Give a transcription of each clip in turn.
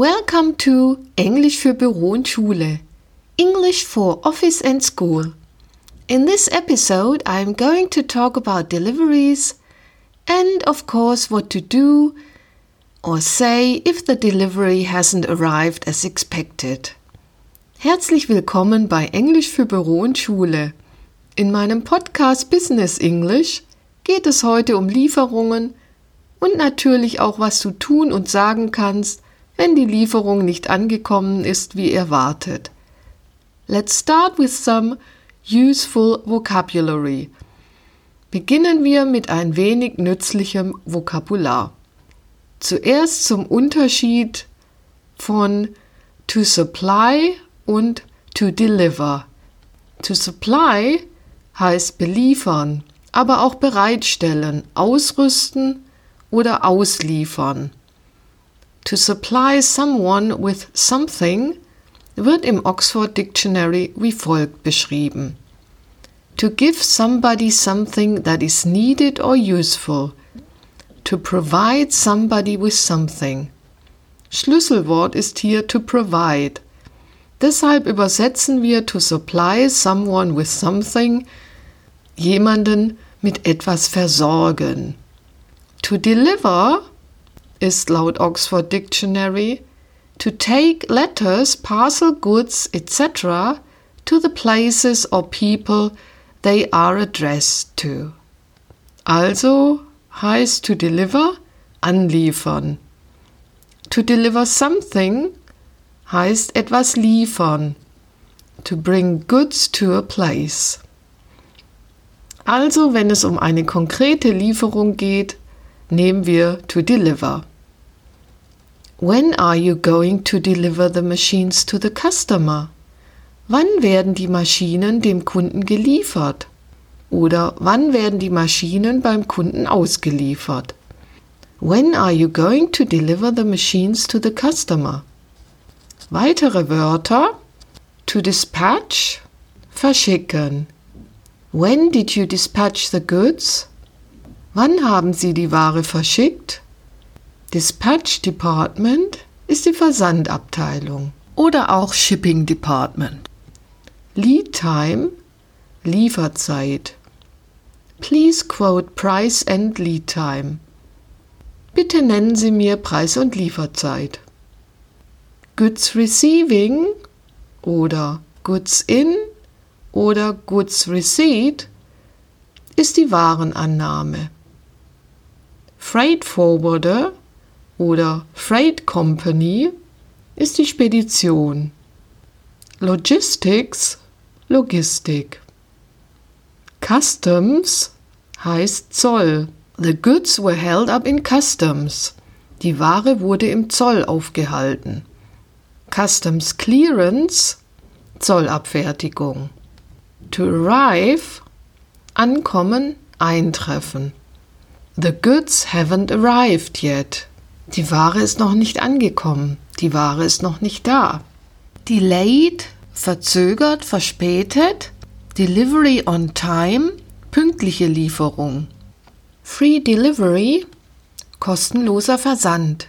Welcome to Englisch für Büro und Schule. English for Office and School. In this episode, I'm going to talk about deliveries and, of course, what to do or say if the delivery hasn't arrived as expected. Herzlich willkommen bei Englisch für Büro und Schule. In meinem Podcast Business English geht es heute um Lieferungen und natürlich auch, was du tun und sagen kannst, wenn die Lieferung nicht angekommen ist wie erwartet. Let's start with some useful vocabulary. Beginnen wir mit ein wenig nützlichem Vokabular. Zuerst zum Unterschied von to supply und to deliver. To supply heißt beliefern, aber auch bereitstellen, ausrüsten oder ausliefern. To supply someone with something wird im Oxford Dictionary wie folgt beschrieben. To give somebody something that is needed or useful. To provide somebody with something. Schlüsselwort ist hier to provide. Deshalb übersetzen wir to supply someone with something jemanden mit etwas versorgen. To deliver ist laut Oxford Dictionary to take letters, parcel goods, etc. to the places or people they are addressed to. Also heißt to deliver anliefern. To deliver something heißt etwas liefern. To bring goods to a place. Also, wenn es um eine konkrete Lieferung geht, nehmen wir to deliver. When are you going to deliver the machines to the customer? Wann werden die Maschinen dem Kunden geliefert? Oder wann werden die Maschinen beim Kunden ausgeliefert? When are you going to deliver the machines to the customer? Weitere Wörter to dispatch verschicken. When did you dispatch the goods? Wann haben Sie die Ware verschickt? Dispatch Department ist die Versandabteilung oder auch Shipping Department. Lead Time Lieferzeit. Please quote price and lead time. Bitte nennen Sie mir Preis und Lieferzeit. Goods Receiving oder Goods in oder Goods Receipt ist die Warenannahme. Freight Forwarder oder Freight Company ist die Spedition. Logistics Logistik. Customs heißt Zoll. The goods were held up in customs. Die Ware wurde im Zoll aufgehalten. Customs Clearance Zollabfertigung. To arrive ankommen, eintreffen. The goods haven't arrived yet. Die Ware ist noch nicht angekommen. Die Ware ist noch nicht da. Delayed, verzögert, verspätet. Delivery on time, pünktliche Lieferung. Free Delivery, kostenloser Versand.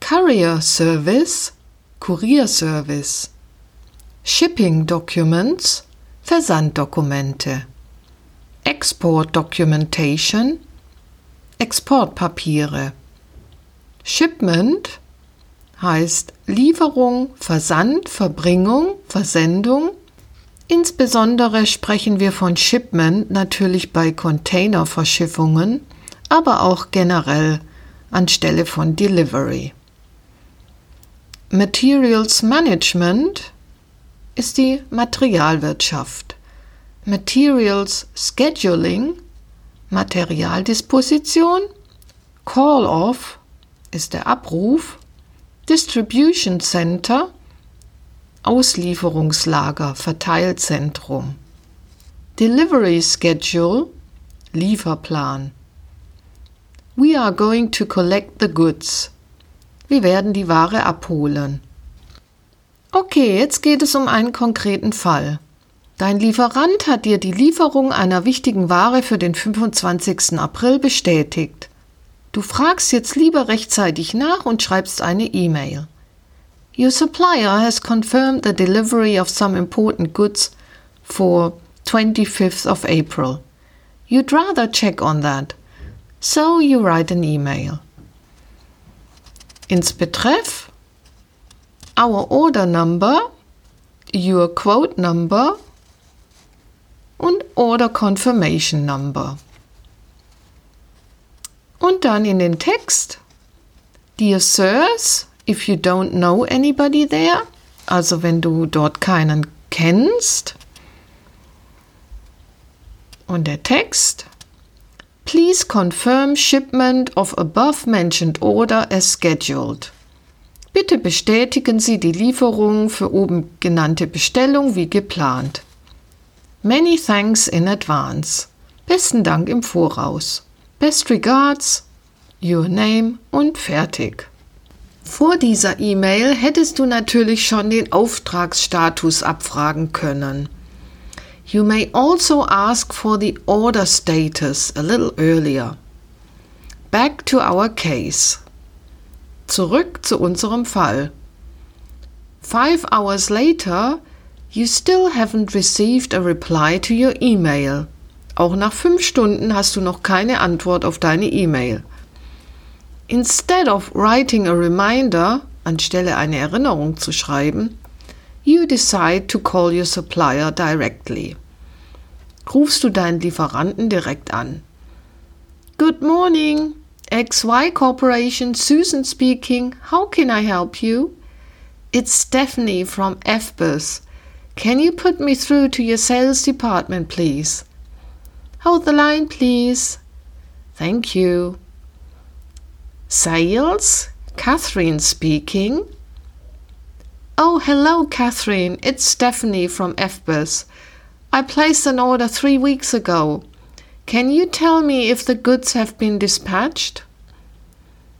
Courier Service, Kurierservice. Shipping Documents, Versanddokumente. Export Documentation, Exportpapiere. Shipment heißt Lieferung, Versand, Verbringung, Versendung. Insbesondere sprechen wir von Shipment natürlich bei Containerverschiffungen, aber auch generell anstelle von Delivery. Materials Management ist die Materialwirtschaft. Materials Scheduling, Materialdisposition, Call-off ist der Abruf, Distribution Center, Auslieferungslager, Verteilzentrum, Delivery Schedule, Lieferplan. We are going to collect the goods. Wir werden die Ware abholen. Okay, jetzt geht es um einen konkreten Fall. Dein Lieferant hat dir die Lieferung einer wichtigen Ware für den 25. April bestätigt. Du fragst jetzt lieber rechtzeitig nach und schreibst eine E-Mail. Your supplier has confirmed the delivery of some important goods for 25th of April. You'd rather check on that. So you write an email. Ins Betreff our order number, your quote number und Order Confirmation Number. Und dann in den Text, Dear Sirs, if you don't know anybody there, also wenn du dort keinen kennst. Und der Text, Please confirm shipment of above mentioned order as scheduled. Bitte bestätigen Sie die Lieferung für oben genannte Bestellung wie geplant. Many thanks in advance. Besten Dank im Voraus. Best regards, your name und fertig. Vor dieser E-Mail hättest du natürlich schon den Auftragsstatus abfragen können. You may also ask for the order status a little earlier. Back to our case. Zurück zu unserem Fall. Five hours later, You still haven't received a reply to your email. Auch nach fünf Stunden hast du noch keine Antwort auf deine E-Mail. Instead of writing a reminder, anstelle eine Erinnerung zu schreiben, you decide to call your supplier directly. Rufst du deinen Lieferanten direkt an. Good morning, XY Corporation, Susan speaking. How can I help you? It's Stephanie from FBUS. Can you put me through to your sales department, please? Hold the line, please. Thank you. Sales? Catherine speaking. Oh, hello, Catherine. It's Stephanie from FBUS. I placed an order three weeks ago. Can you tell me if the goods have been dispatched?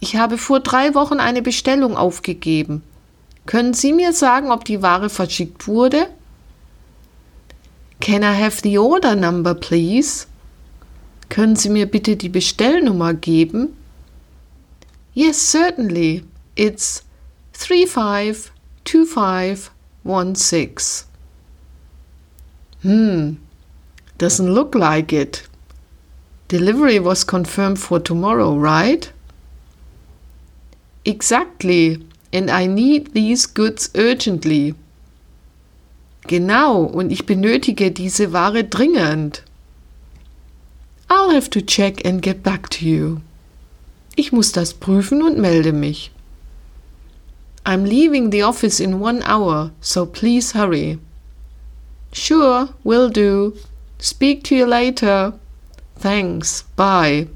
Ich habe vor drei Wochen eine Bestellung aufgegeben. Können Sie mir sagen, ob die Ware verschickt wurde? Can I have the order number, please? Können Sie mir bitte die Bestellnummer geben? Yes, certainly. It's 352516. Hmm, doesn't look like it. Delivery was confirmed for tomorrow, right? Exactly, and I need these goods urgently. Genau, und ich benötige diese Ware dringend. I'll have to check and get back to you. Ich muss das prüfen und melde mich. I'm leaving the office in one hour, so please hurry. Sure, will do. Speak to you later. Thanks, bye.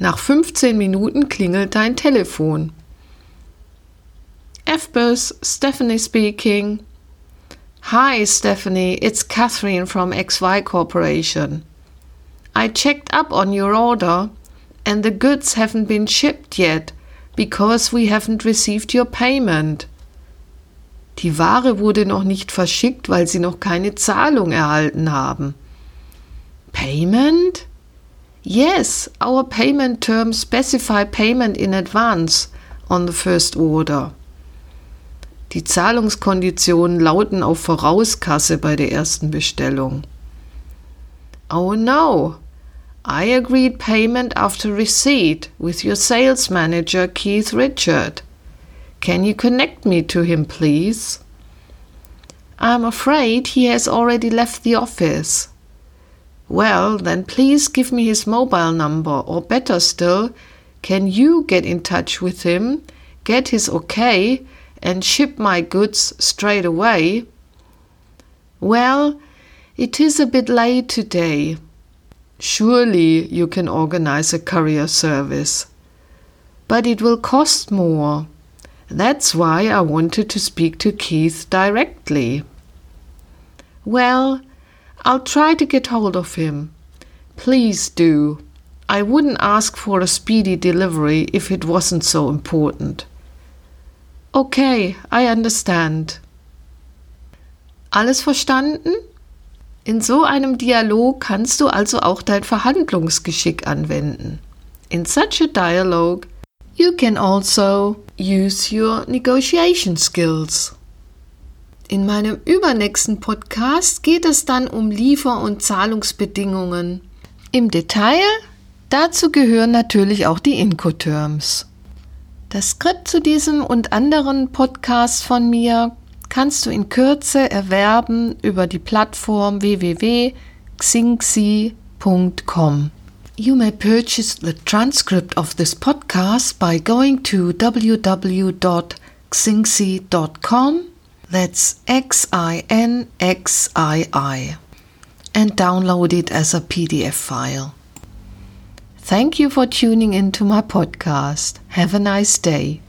Nach 15 Minuten klingelt dein Telefon. FBUS, Stephanie speaking. Hi, Stephanie, it's Catherine from XY Corporation. I checked up on your order and the goods haven't been shipped yet because we haven't received your payment. Die Ware wurde noch nicht verschickt, weil sie noch keine Zahlung erhalten haben. Payment? Yes, our payment terms specify payment in advance on the first order. Die Zahlungskonditionen lauten auf Vorauskasse bei der ersten Bestellung. Oh no! I agreed payment after receipt with your sales manager Keith Richard. Can you connect me to him, please? I'm afraid he has already left the office. Well, then please give me his mobile number, or better still, can you get in touch with him, get his okay, and ship my goods straight away? Well, it is a bit late today. Surely you can organize a courier service. But it will cost more. That's why I wanted to speak to Keith directly. Well, I'll try to get hold of him. Please do. I wouldn't ask for a speedy delivery if it wasn't so important. Okay, I understand. Alles verstanden? In so einem Dialog kannst du also auch dein Verhandlungsgeschick anwenden. In such a dialogue, You can also use your negotiation skills. In meinem übernächsten Podcast geht es dann um Liefer- und Zahlungsbedingungen. Im Detail dazu gehören natürlich auch die Incoterms. Das Skript zu diesem und anderen Podcasts von mir kannst du in Kürze erwerben über die Plattform www.xingxi.com. You may purchase the transcript of this podcast by going to www.xingxi.com That's X I N X I I. And download it as a PDF file. Thank you for tuning into my podcast. Have a nice day.